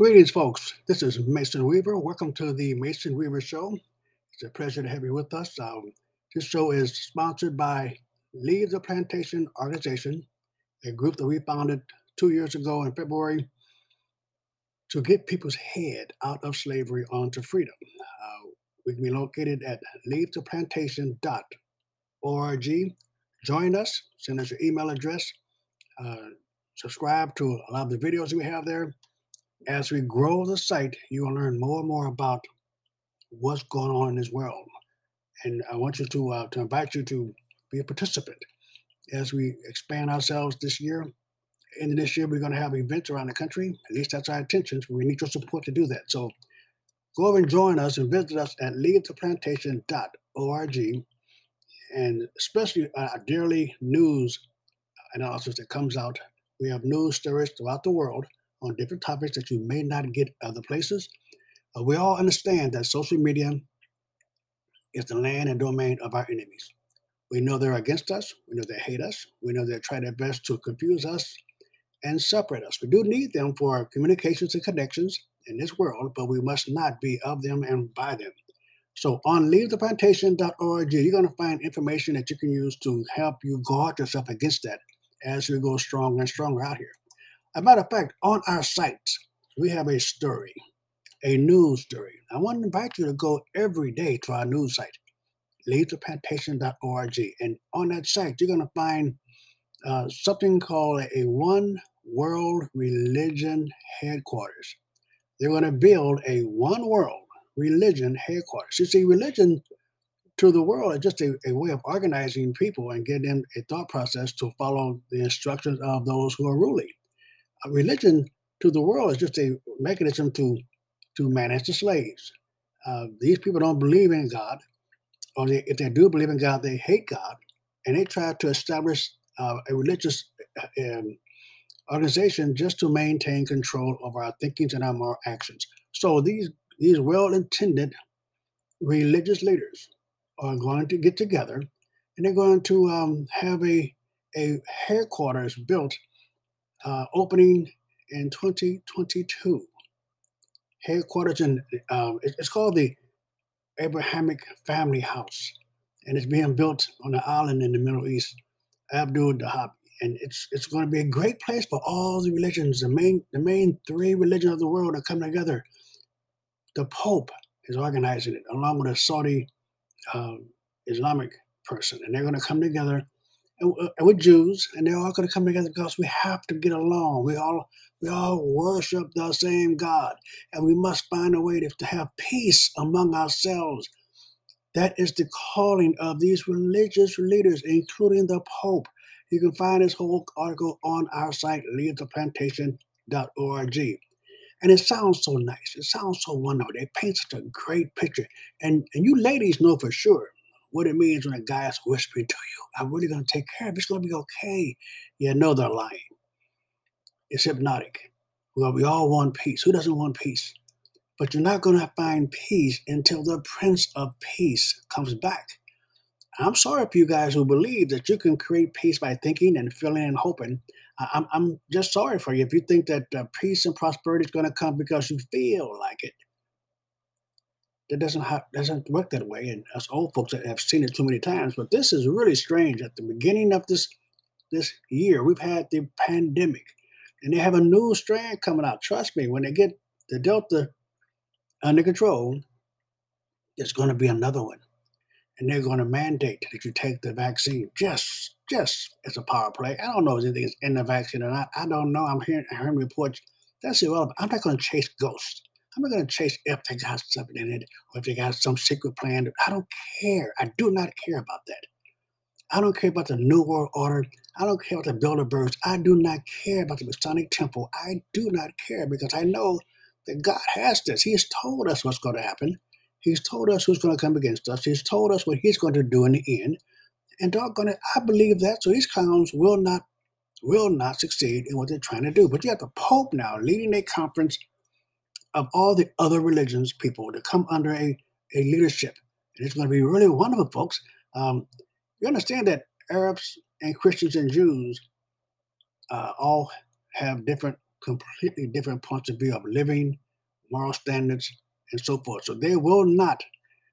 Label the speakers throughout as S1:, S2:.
S1: Greetings, folks. This is Mason Weaver. Welcome to the Mason Weaver Show. It's a pleasure to have you with us. Um, this show is sponsored by Leave the Plantation Organization, a group that we founded two years ago in February to get people's head out of slavery onto freedom. Uh, we can be located at leavetheplantation.org. Join us, send us your email address, uh, subscribe to a lot of the videos we have there as we grow the site, you will learn more and more about what's going on in this world. And I want you to uh, to invite you to be a participant as we expand ourselves this year. In this year, we're going to have events around the country. At least that's our intentions. We need your support to do that. So go over and join us and visit us at leavetheplantation.org and especially our daily news analysis that comes out. We have news stories throughout the world on different topics that you may not get other places. Uh, we all understand that social media is the land and domain of our enemies. We know they're against us. We know they hate us. We know they try their best to confuse us and separate us. We do need them for communications and connections in this world, but we must not be of them and by them. So on leavetheplantation.org, you're going to find information that you can use to help you guard yourself against that as we go stronger and stronger out here. A matter of fact, on our site, we have a story, a news story. I want to invite you to go every day to our news site, leavetheplantation.org. And on that site, you're going to find uh, something called a One World Religion Headquarters. They're going to build a One World Religion Headquarters. You see, religion to the world is just a, a way of organizing people and getting them a thought process to follow the instructions of those who are ruling religion to the world is just a mechanism to to manage the slaves. Uh, these people don't believe in God, or they, if they do believe in God, they hate God, and they try to establish uh, a religious uh, um, organization just to maintain control of our thinkings and our moral actions. So these these well-intended religious leaders are going to get together, and they're going to um, have a a headquarters built uh, opening in 2022. Headquarters in, um, it's called the Abrahamic Family House, and it's being built on an island in the Middle East, Abu Dhabi. And it's it's going to be a great place for all the religions. The main the main three religions of the world are coming together. The Pope is organizing it along with a Saudi um, Islamic person, and they're going to come together Uh, and we're Jews, and they're all going to come together because we have to get along. We all we all worship the same God, and we must find a way to, to have peace among ourselves. That is the calling of these religious leaders, including the Pope. You can find this whole article on our site, leavetheplantation.org. And it sounds so nice. It sounds so wonderful. They paint such a great picture. And, and you ladies know for sure what it means when a guy is whispering to you, I'm really going to take care of it. It's going to be okay. You know they're lying. It's hypnotic. Well, we all want peace. Who doesn't want peace? But you're not going to find peace until the Prince of Peace comes back. I'm sorry for you guys who believe that you can create peace by thinking and feeling and hoping. I'm, I'm just sorry for you if you think that uh, peace and prosperity is going to come because you feel like it that doesn't have, doesn't work that way. And us old folks have seen it too many times. But this is really strange. At the beginning of this this year, we've had the pandemic, and they have a new strand coming out. Trust me, when they get the Delta under control, it's going to be another one, and they're going to mandate that you take the vaccine just just as a power play. I don't know if anything is in the vaccine or not. I don't know. I'm hearing, hearing reports. That's irrelevant. I'm not going to chase ghosts. I'm not going to chase if they got something in it or if they got some secret plan. I don't care. I do not care about that. I don't care about the New World Order. I don't care about the Bilderbergs. I do not care about the Masonic Temple. I do not care because I know that God has this. He has told us what's going to happen. He's told us who's going to come against us. He's told us what he's going to do in the end. And doggone it, I believe that. So these clowns will not will not succeed in what they're trying to do. But you have the Pope now leading a conference of all the other religions people to come under a, a leadership. And it's going to be really wonderful, folks. Um, you understand that Arabs and Christians and Jews uh, all have different completely different points of view of living, moral standards, and so forth. So they will not,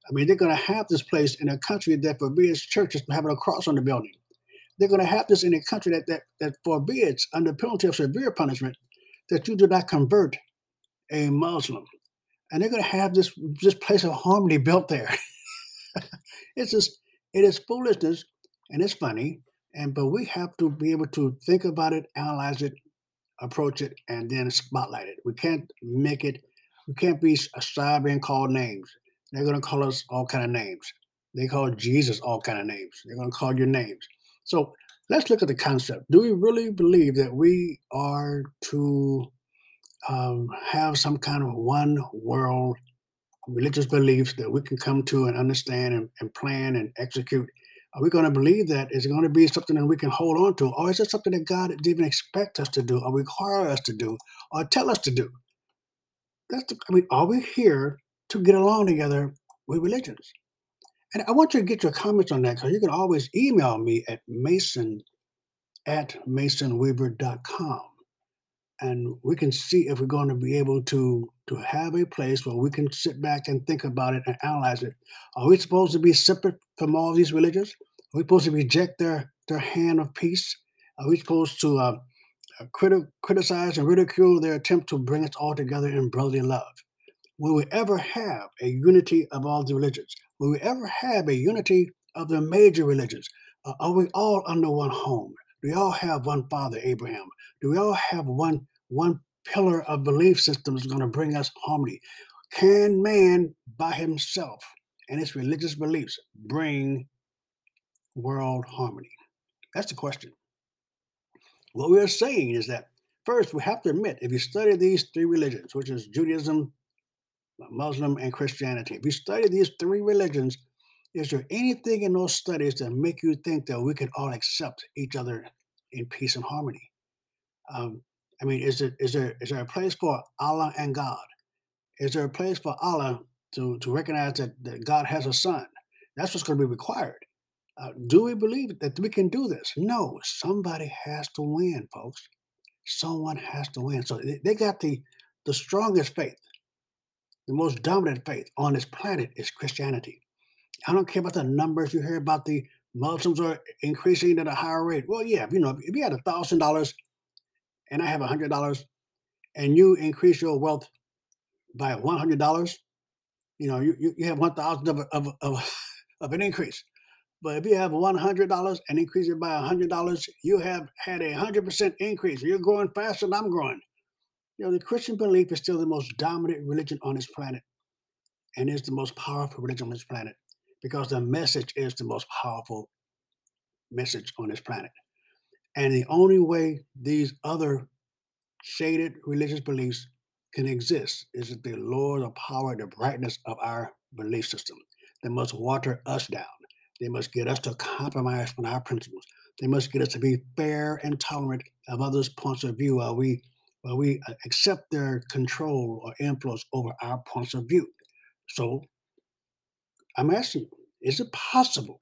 S1: I mean, they're going to have this place in a country that forbids churches from having a cross on the building. They're going to have this in a country that, that, that forbids, under penalty of severe punishment, that you do not convert a Muslim. And they're going to have this, this place of harmony built there. it's just, it is foolishness and it's funny. And but we have to be able to think about it, analyze it, approach it, and then spotlight it. We can't make it. We can't be shy being called names. They're going to call us all kind of names. They call Jesus all kind of names. They're going to call your names. So let's look at the concept. Do we really believe that we are to um, have some kind of one world religious beliefs that we can come to and understand and, and plan and execute? Are we going to believe that? Is it going to be something that we can hold on to? Or is it something that God didn't even expect us to do or require us to do or tell us to do? That's the, I mean, are we here to get along together with religions? And I want you to get your comments on that because you can always email me at mason at masonweaver.com and we can see if we're going to be able to to have a place where we can sit back and think about it and analyze it. Are we supposed to be separate from all these religions? Are we supposed to reject their their hand of peace? Are we supposed to uh, uh criti- criticize and ridicule their attempt to bring us all together in brotherly love? Will we ever have a unity of all the religions? Will we ever have a unity of the major religions? Uh, are we all under one home? Do we all have one father, Abraham? Do we all have one one pillar of belief system that's going to bring us harmony? Can man by himself and his religious beliefs bring world harmony? That's the question. What we're saying is that first we have to admit if you study these three religions, which is Judaism, Muslim, and Christianity, if you study these three religions, is there anything in those studies that make you think that we can all accept each other in peace and harmony? Um, I mean, is it is there is there a place for Allah and God? Is there a place for Allah to to recognize that, that God has a son? That's what's going to be required. Uh, do we believe that we can do this? No, somebody has to win, folks. Someone has to win. So they, they got the the strongest faith, the most dominant faith on this planet is Christianity. I don't care about the numbers you hear about the Muslims are increasing at a higher rate. Well, yeah, you know, if you had a thousand dollars and I have a hundred dollars, and you increase your wealth by one hundred dollars, you know, you, you have one thousand of, of, of, of an increase. But if you have one hundred dollars and increase it by hundred dollars, you have had a hundred percent increase. You're growing faster than I'm growing. You know, the Christian belief is still the most dominant religion on this planet, and is the most powerful religion on this planet because the message is the most powerful message on this planet. And the only way these other shaded religious beliefs can exist is that they lower the power, the brightness of our belief system. They must water us down. They must get us to compromise on our principles. They must get us to be fair and tolerant of others' points of view while we while we uh, accept their control or influence over our points of view. So I'm asking you, is it possible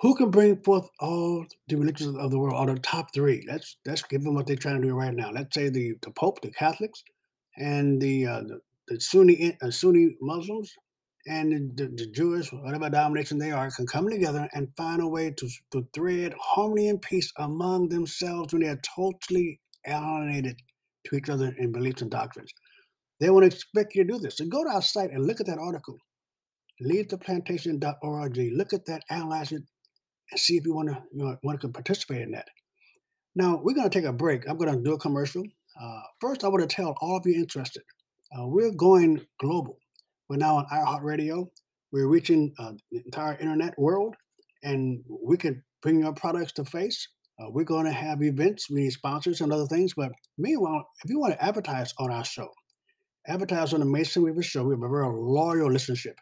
S1: who can bring forth all the religions of the world, all the top three? Let's let's give them what they're trying to do right now. Let's say the, the Pope, the Catholics, and the uh, the, the Sunni uh, Sunni Muslims, and the, the, Jewish, whatever denomination they are, can come together and find a way to, to thread harmony and peace among themselves when they are totally alienated to each other in beliefs and doctrines. They won't expect you to do this. So go to our site and look at that article. LeaveThePlantation.org. Look at that, analyze it, and see if you want to you know, want to participate in that. Now we're going to take a break. I'm going to do a commercial. Uh, first, I want to tell all of you interested, uh, we're going global. We're now on iHeartRadio. We're reaching uh, the entire internet world, and we can bring your products to face. Uh, we're going to have events, we need sponsors and other things. But meanwhile, if you want to advertise on our show, advertise on the Mason Weaver Show, we have a very loyal listenership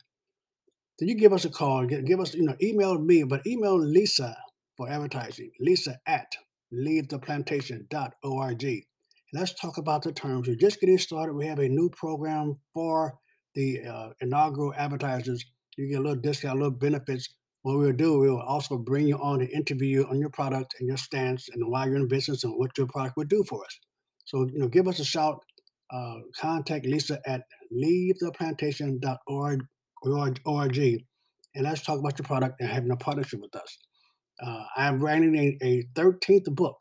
S1: then you give us a call, give, us, you know, email me, but email Lisa for advertising, lisa at leavetheplantation.org. Let's talk about the terms. We're just getting started. We have a new program for the uh, inaugural advertisers. You get a little discount, a little benefits. What we'll do, we'll also bring you on to interview you on your product and your stance and why you're in business and what your product would do for us. So, you know, give us a shout. Uh, contact Lisa at leavetheplantation.org org, and let's talk about your product and having a partnership with us. Uh, I'm writing a, a 13th book.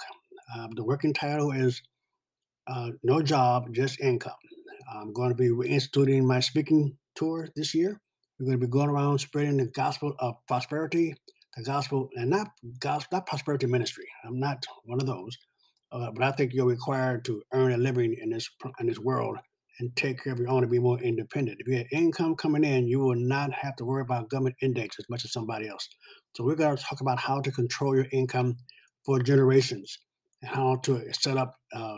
S1: Um, the working title is uh, No Job, Just Income. I'm going to be reinstituting my speaking tour this year. We're going to be going around spreading the gospel of prosperity, the gospel, and not gospel, not prosperity ministry. I'm not one of those, uh, but I think you're required to earn a living in this in this world and take care of your own to be more independent. If you have income coming in, you will not have to worry about government index as much as somebody else. So we're going to talk about how to control your income for generations and how to set up uh,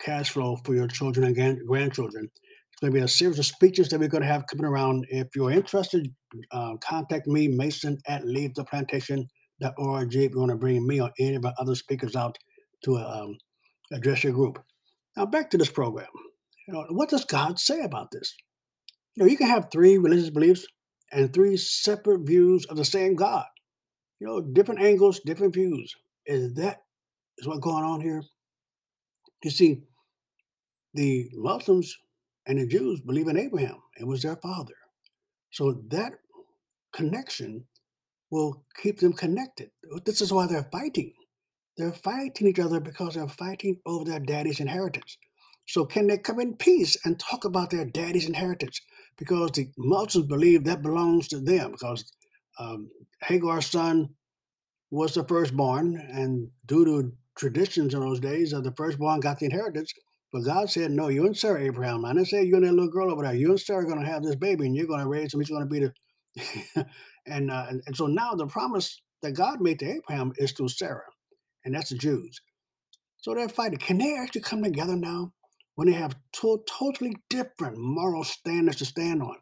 S1: cash flow for your children and grandchildren. It's going to be a series of speeches that we're going to have coming around. If you're interested, uh, contact me, Mason at leavetheplantation.org. If you want to bring me or any of our other speakers out to um, address your group. Now back to this program. You know, what does God say about this? You know, you can have three religious beliefs and three separate views of the same God. You know, different angles, different views. Is that is what going on here? You see, the Muslims and the Jews believe in Abraham. It was their father. So that connection will keep them connected. This is why they're fighting. They're fighting each other because they're fighting over their daddy's inheritance. So can they come in peace and talk about their daddy's inheritance? Because the Muslims believe that belongs to them because um, Hagar's son was the firstborn, and due to traditions in those days, the firstborn got the inheritance. But God said, "No, you and Sarah, Abraham. I didn't say you and that little girl over there. You and Sarah are going to have this baby, and you're going to raise him. He's going to be the." and, uh, and and so now the promise that God made to Abraham is through Sarah, and that's the Jews. So they're fighting. Can they actually come together now? When they have two totally different moral standards to stand on.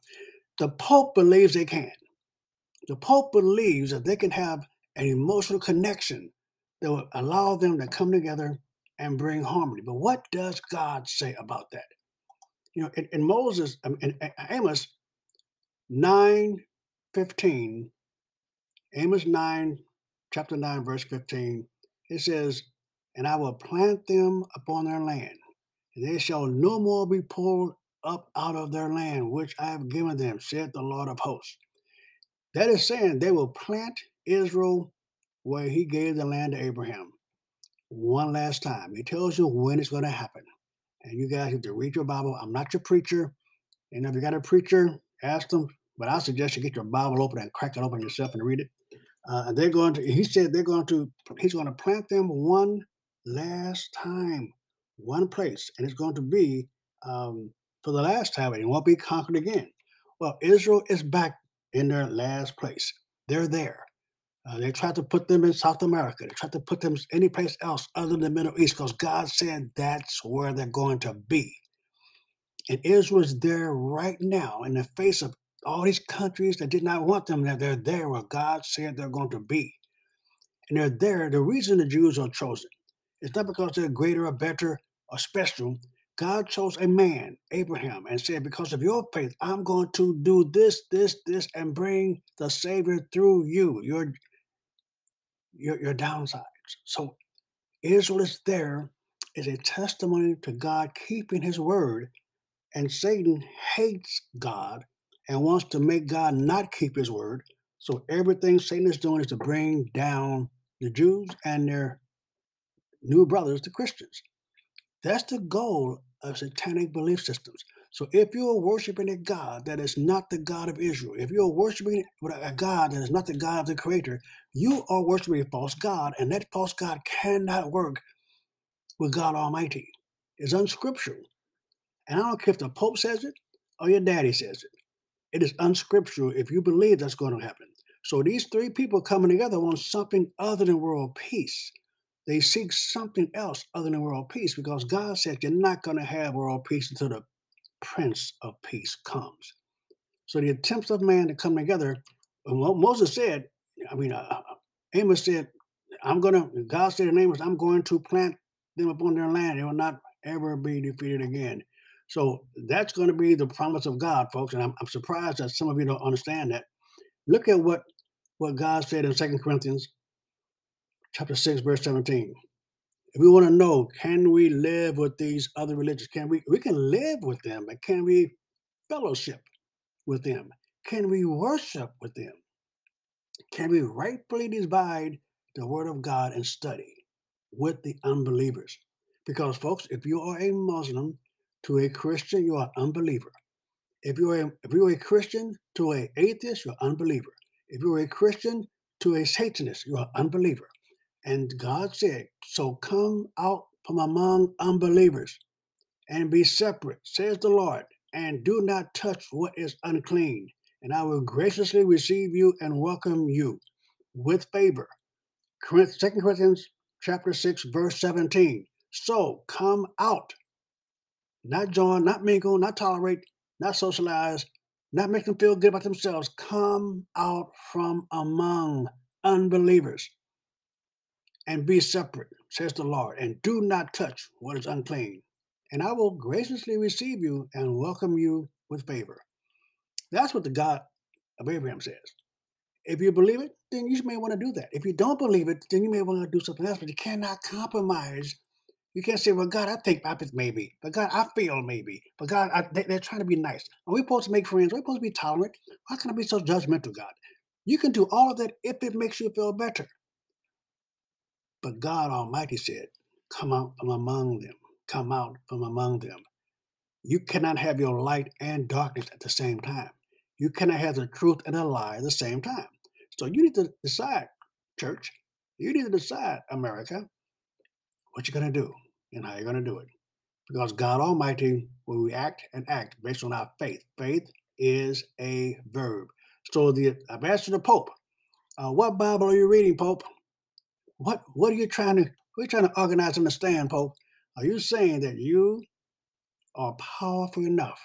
S1: The Pope believes they can. The Pope believes that they can have an emotional connection that will allow them to come together and bring harmony. But what does God say about that? You know, in, in Moses, in Amos 9 15, Amos 9, chapter 9, verse 15, it says, And I will plant them upon their land they shall no more be pulled up out of their land, which I have given them, said the Lord of hosts. That is saying they will plant Israel where he gave the land to Abraham. One last time. He tells you when it's going to happen. And you guys have to read your Bible. I'm not your preacher. And if you got a preacher, ask them. But I suggest you get your Bible open and crack it open yourself and read it. Uh, they're going to, he said they're going to, he's going to plant them one last time one place, and it's going to be um, for the last time, and it won't be conquered again. Well, Israel is back in their last place. They're there. Uh, they tried to put them in South America. They tried to put them any place else other than the Middle East because God said that's where they're going to be. And Israel is there right now in the face of all these countries that did not want them there. They're there where God said they're going to be. And they're there. The reason the Jews are chosen is not because they're greater or better or special, God chose a man, Abraham, and said, Because of your faith, I'm going to do this, this, this, and bring the Savior through you, your, your, your downsides. So Israel is there is a testimony to God keeping his word, and Satan hates God and wants to make God not keep his word. So everything Satan is doing is to bring down the Jews and their new brothers, the Christians. That's the goal of satanic belief systems. So if you're worshiping a God that is not the God of Israel, if you're worshiping a God that is not the God of the Creator, you are worshiping a false God, and that false God cannot work with God Almighty. It's unscriptural. And I don't care if the Pope says it or your daddy says it. It is unscriptural if you believe that's going to happen. So these three people coming together want something other than world peace. They seek something else other than world peace because God said you're not going to have world peace until the Prince of Peace comes. So the attempts of man to come together, what Moses said, I mean, uh, uh, Amos said, I'm going to, God said in Amos, I'm going to plant them upon their land. They will not ever be defeated again. So that's going to be the promise of God, folks. And I'm, I'm surprised that some of you don't understand that. Look at what, what God said in Second Corinthians chapter 6, verse 17. If we want to know, can we live with these other religions? Can we? We can live with them, but can we fellowship with them? Can we worship with them? Can we rightfully divide the word of God and study with the unbelievers? Because, folks, if you are a Muslim to a Christian, you are an unbeliever. If you're a, if you're a Christian to an atheist, you're an unbeliever. If you're a Christian to a Satanist, you're an unbeliever. And God said, So come out from among unbelievers and be separate, says the Lord, and do not touch what is unclean, and I will graciously receive you and welcome you with favor. 2 Corinthians chapter 6, verse 17. So come out, not join, not mingle, not tolerate, not socialize, not make them feel good about themselves. Come out from among unbelievers and be separate, says the Lord, and do not touch what is unclean. And I will graciously receive you and welcome you with favor. That's what the God of Abraham says. If you believe it, then you may want to do that. If you don't believe it, then you may want to do something else, but you cannot compromise. You can't say, well, God, I think I think maybe, but God, I feel maybe, but God, I, they, are trying to be nice. Are we supposed to make friends? Are we supposed to be tolerant? Why can I be so judgmental, God? You can do all of that if it makes you feel better. But God Almighty said, come out from among them, come out from among them. You cannot have your light and darkness at the same time. You cannot have the truth and a lie at the same time. So you need to decide, church. You need to decide, America, what you're going to do and how you're going to do it. Because God Almighty will react and act based on our faith. Faith is a verb. So the the Pope, uh, what Bible are you reading, Pope? What what are you trying to what are you trying to organize and understand, Pope? Are you saying that you are powerful enough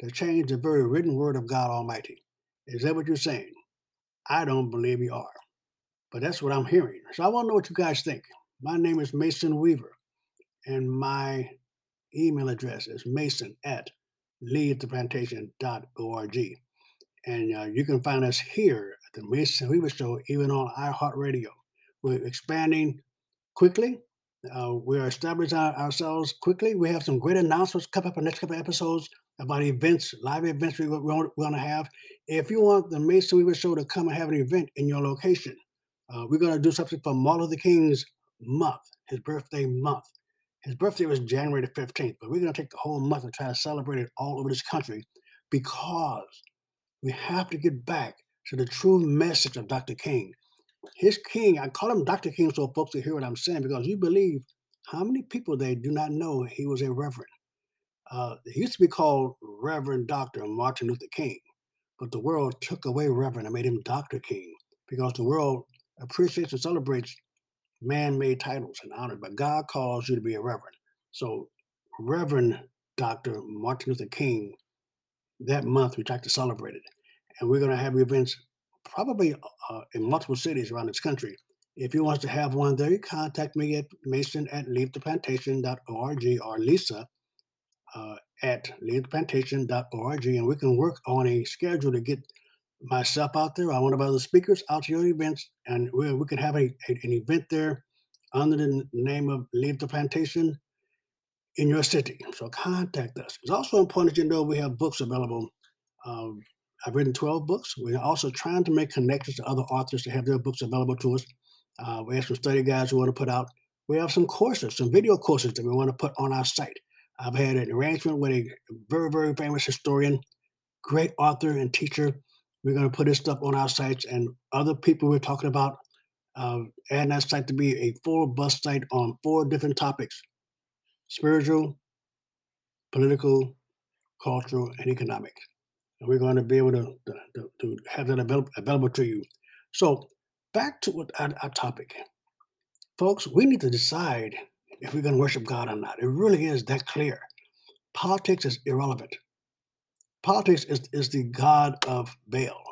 S1: to change the very written word of God Almighty. Is that what you're saying? I don't believe you are. But that's what I'm hearing. So I want to know what you guys think. My name is Mason Weaver, and my email address is mason at leavetheplantation.org. And uh, you can find us here at the Mason Weaver Show, even on iHeartRadio. We're expanding quickly. Uh, we are establishing ourselves quickly. We have some great announcements coming up in the next couple of episodes about events, live events we're going to have. If you want the Mason Weaver Show to come and have an event in your location, uh, we're going to do something for Martin Luther King's month, his birthday month. His birthday was January the 15th, but we're going to take the whole month and try to celebrate it all over this country because we have to get back to the true message of Dr. King. His King, I call him Dr. King so folks will hear what I'm saying because you believe how many people they do not know he was a reverend. Uh, he used to be called Reverend Dr. Martin Luther King, but the world took away Reverend and made him Dr. King because the world appreciates and celebrates man made titles and honors, but God calls you to be a Reverend. So, Reverend Dr. Martin Luther King, that month we try to celebrate it. And we're going to have events probably uh, in multiple cities around this country. If you want to have one there, you contact me at mason at leavetheplantation.org or Lisa uh, at leavetheplantation.org, and we can work on a schedule to get myself out there or one of other speakers out to your events, and we, we can have a, a, an event there under the name of Leave the Plantation in your city. So contact us. It's also important that you know we have books available. Um, I've written 12 books. We're also trying to make connections to other authors to have their books available to us. Uh, we have some study guides we want to put out. We have some courses, some video courses that we want to put on our site. I've had an arrangement with a very, very famous historian, great author and teacher. We're going to put his stuff on our sites, and other people we're talking about uh, adding that site to be a full bus site on four different topics spiritual, political, cultural, and economic. We're going to be able to, to, to have that available, available to you. So, back to our, our topic. Folks, we need to decide if we're going to worship God or not. It really is that clear. Politics is irrelevant. Politics is, is the God of Baal.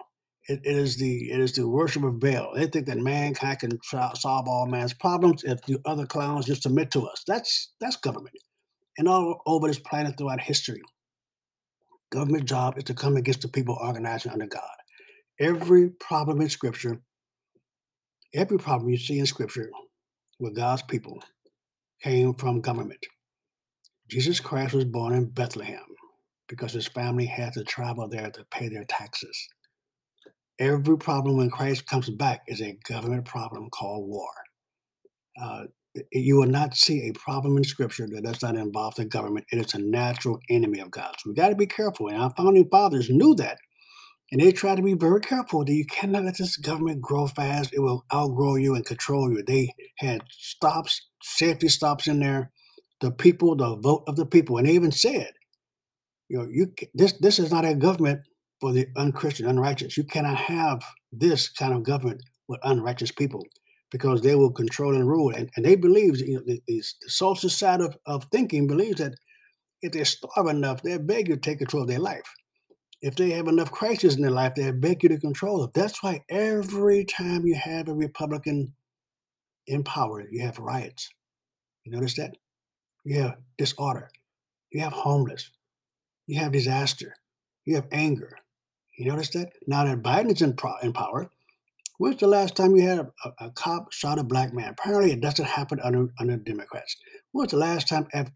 S1: It, it is the it is the worship of Baal. They think that mankind can try, solve all man's problems if the other clowns just submit to us. That's that's government. And all over this planet throughout history, government job is to come against the people organizing under God. Every problem in Scripture, every problem you see in Scripture with God's people came from government. Jesus Christ was born in Bethlehem because his family had to travel there to pay their taxes. Every problem when Christ comes back is a government problem called war. Uh, Eh, eh, you will not see a problem in Scripture that does not involve the government. It is a natural enemy of God. So we got to be careful. And our founding fathers knew that. And they tried to be very careful that you cannot let this government grow fast. It will outgrow you and control you. They had stops, safety stops in there. The people, the vote of the people. And they even said, you know, you this this is not a government for the unchristian, unrighteous. You cannot have this kind of government with unrighteous people because they will control and rule. And, and they believe, you know, the, the, social side of, of thinking believes that if they starve enough, they'll beg you to take control of their life. If they have enough crises in their life, they'll beg you to control it. That's why every time you have a Republican in power, you have riots. You notice that? You have disorder. You have homeless. You have disaster. You have anger. You notice that? Now that Biden is in, pro- in power, When's the last time you had a, a, a, cop shot a black man? Apparently, it doesn't happen under under Democrats. When's the last time F,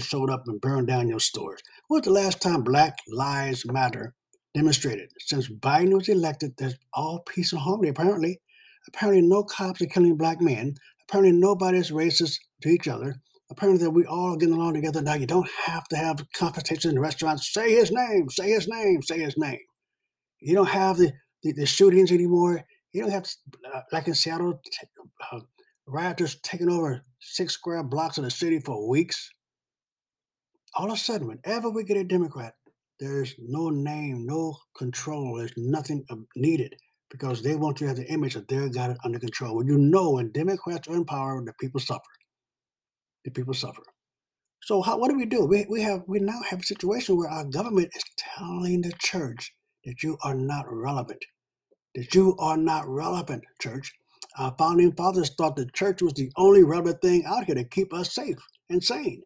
S1: showed up and burned down your stores? When's the last time Black Lives Matter demonstrated? Since Biden was elected, there's all peace and harmony. Apparently, apparently, no cops are killing black men. Apparently, nobody's racist to each other. Apparently, that we all getting along together now. You don't have to have confrontation in the restaurants. Say his name. Say his name. Say his name. You don't have the, the, the shootings anymore you don't have to, uh, like in Seattle, uh, rioters taking over six square blocks of the city for weeks. All of a sudden, whenever we get a Democrat, there's no name, no control. There's nothing needed because they want to have the image that they've got it under control. When you know when Democrats are in power, the people suffer. The people suffer. So how, what do we do? We, we have we now have a situation where our government is telling the church that you are not relevant that you are not relevant, church. Our founding fathers thought the church was the only relevant thing out here to keep us safe and sane.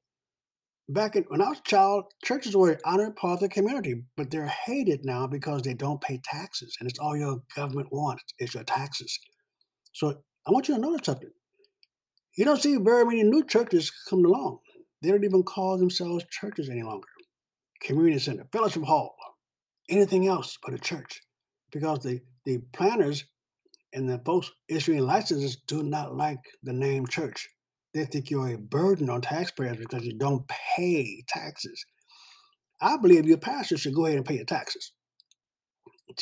S1: Back in, when I was a child, churches were an honored part of the community, but they're hated now because they don't pay taxes, and it's all your government wants is your taxes. So I want you to notice something. You don't see very many new churches coming along. They don't even call themselves churches any longer. Community center, fellowship hall, anything else but a church, because the the planners and the folks issuing licenses do not like the name church. They think you're a burden on taxpayers because you don't pay taxes. I believe your pastor should go ahead and pay your taxes.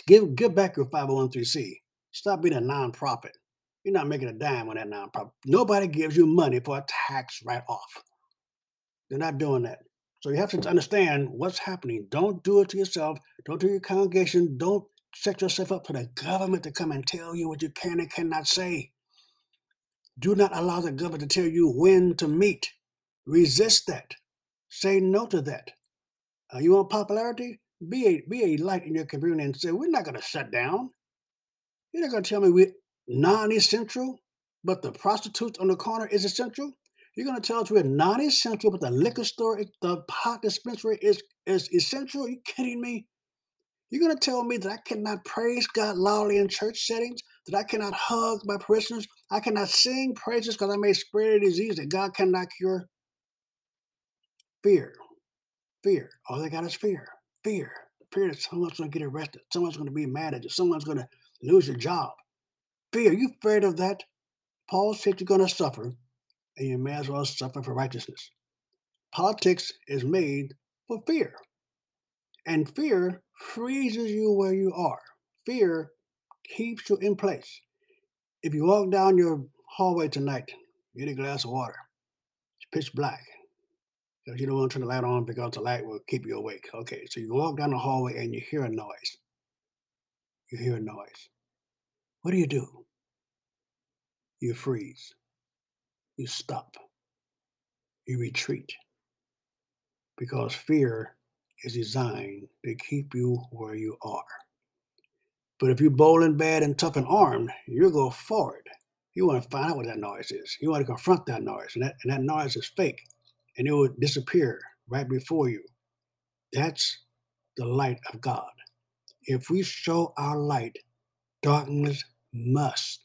S1: Give give back your 501c. Stop being a nonprofit. You're not making a dime on that nonprofit. Nobody gives you money for a tax write-off. They're not doing that. So you have to understand what's happening. Don't do it to yourself. Don't do your congregation. Don't set yourself up for the government to come and tell you what you can and cannot say. Do not allow the government to tell you when to meet. Resist that. Say no to that. Uh, you want popularity? Be a be a light in your community and say, we're not going to shut down. You're not going to tell me we're non-essential, but the prostitutes on the corner is essential. You're going to tell us we're non-essential, but the liquor store, the pot dispensary is is essential. Are you kidding me? You're going to tell me that I cannot praise God loudly in church settings, that I cannot hug my parishioners, I cannot sing praises because I may spread a disease that God cannot cure? Fear. Fear. All they got is fear. Fear. Fear that someone's going to get arrested, someone's going to be mad at you, someone's going to lose your job. Fear. You afraid of that? Paul said you're going to suffer, and you may as well suffer for righteousness. Politics is made for fear. And fear freezes you where you are. Fear keeps you in place. If you walk down your hallway tonight, get a glass of water. It's pitch black. You don't want to turn the light on because the light will keep you awake. Okay, so you walk down the hallway and you hear a noise. You hear a noise. What do you do? You freeze. You stop. You retreat. Because fear is designed to keep you where you are. But if you're bowling bad and tough and armed, you go forward. You want to find out what that noise is. You want to confront that noise, and that, and that noise is fake, and it will disappear right before you. That's the light of God. If we show our light, darkness must,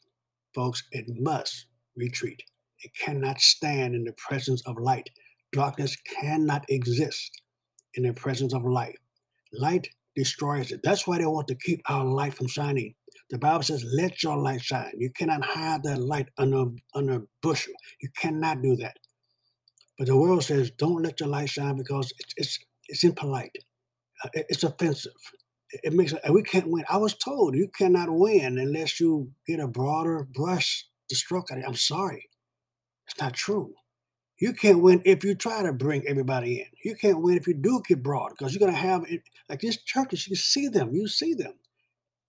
S1: folks, it must retreat. It cannot stand in the presence of light. Darkness cannot exist in the presence of light. Light destroys it. That's why they want to keep our light from shining. The Bible says, let your light shine. You cannot hide that light under, under a bushel. You cannot do that. But the world says, don't let your light shine because it's, it's, it's impolite. Uh, it's offensive. It makes and we can't win. I was told you cannot win unless you get a broader brush to stroke at it. I'm sorry. It's not true. You can't win if you try to bring everybody in. You can't win if you do get broad because you're going to have, like these churches, you see them, you see them.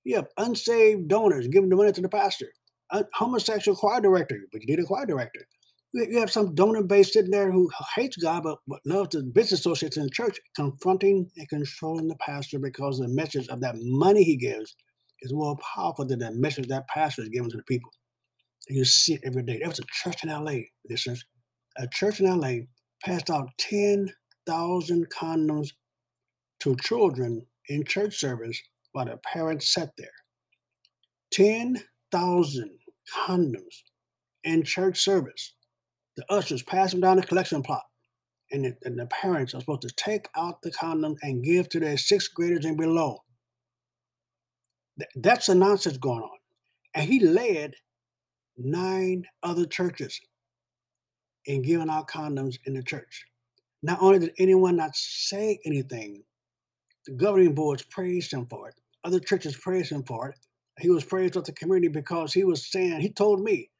S1: You have unsaved donors giving the money to the pastor, a homosexual choir director, but you need a choir director. You have some donor base sitting there who hates God but, but loves the business associates in the church, confronting and controlling the pastor because the message of that money he gives is more powerful than the message that pastor is giving to the people. And you see it every day. There was a church in LA, listeners a church in LA passed out 10,000 condoms to children in church service while the parents sat there. 10,000 condoms in church service. The ushers pass them down the collection plot, and the, and the parents are supposed to take out the condoms and give to their sixth graders and below. Th- that's the nonsense going on. And he led nine other churches in giving out condoms in the church. Not only did anyone not say anything, the governing boards praised him for it. Other churches praised him for it. He was praised with the community because he was saying, he told me,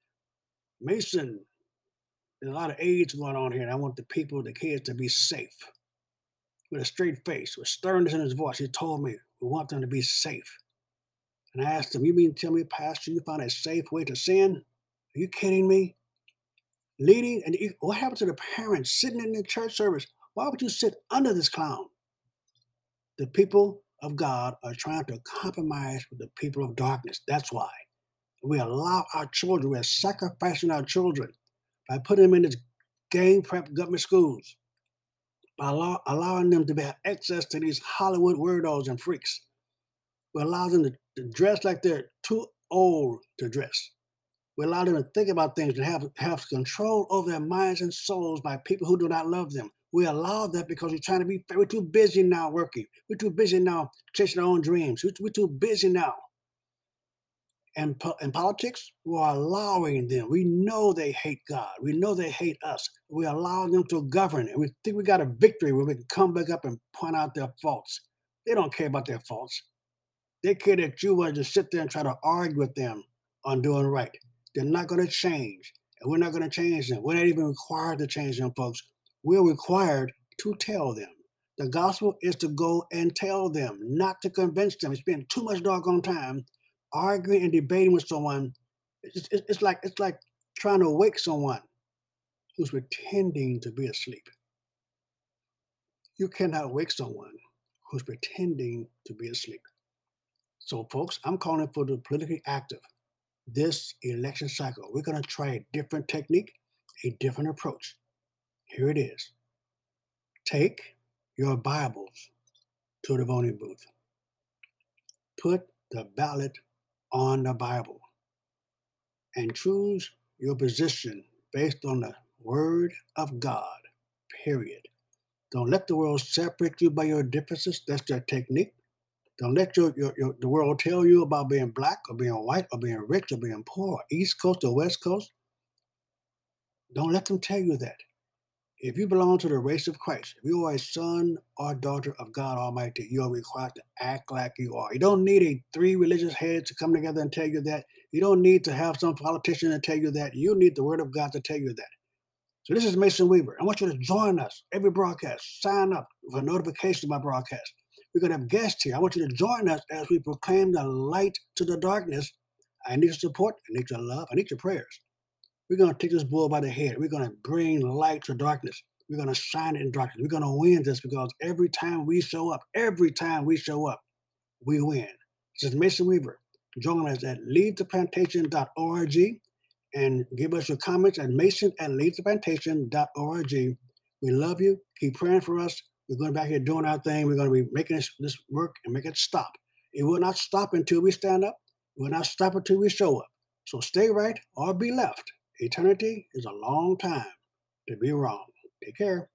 S1: Mason, there's a lot of AIDS going on here, and I want the people, the kids, to be safe. With a straight face, with sternness in his voice, he told me, we want them to be safe. And I asked him, You mean tell me, Pastor, you found a safe way to sin? Are you kidding me? Leading, and what happened to the parents sitting in the church service? Why would you sit under this clown? The people of God are trying to compromise with the people of darkness. That's why. We allow our children, we are sacrificing our children by putting them in these gang prep government schools, by allow, allowing them to have access to these Hollywood weirdos and freaks. We allow them to, to dress like they're too old to dress. We allow them to think about things and have, have control over their minds and souls by people who do not love them. We allow that because we're trying to be, we're too busy now working. We're too busy now chasing our own dreams. We're, we're too busy now. And in politics, we're allowing them. We know they hate God. We know they hate us. We allow them to govern. And we think we got a victory where we can come back up and point out their faults. They don't care about their faults. They care that you want to sit there and try to argue with them on doing right. They're not going to change. And we're not going to change them. We're not even required to change them, folks. We're required to tell them. The gospel is to go and tell them, not to convince them. It's been too much doggone time arguing and debating with someone. It's, it's, it's like it's like trying to wake someone who's pretending to be asleep. You cannot wake someone who's pretending to be asleep. So, folks, I'm calling for the politically active this election cycle. We're going to try a different technique, a different approach. Here it is. Take your Bibles to the voting booth. Put the ballot on the Bible and choose your position based on the Word of God, period. Don't let the world separate you by your differences. That's their technique. Don't let your, your, your, the world tell you about being black or being white or being rich or being poor, East Coast or West Coast. Don't let them tell you that. If you belong to the race of Christ, if you are a son or daughter of God Almighty, you are required to act like you are. You don't need a three religious heads to come together and tell you that. You don't need to have some politician to tell you that. You need the word of God to tell you that. So this is Mason Weaver. I want you to join us every broadcast. Sign up for notification of my broadcast. We're going to have guests here. I want you to join us as we proclaim the light to the darkness. I need your support. I need your love. I need your prayers. We're going to take this bull by the head. We're going to bring light to darkness. We're going to shine it in darkness. We're going to win this because every time we show up, every time we show up, we win. This is Mason Weaver. Join us at leavetheplantation.org and give us your comments at mason at leavetheplantation.org. We love you. Keep praying for us. We're going back here doing our thing. We're going to be making this, this work and make it stop. It will not stop until we stand up. It will not stop until we show up. So stay right or be left. Eternity is a long time to be wrong. Take care.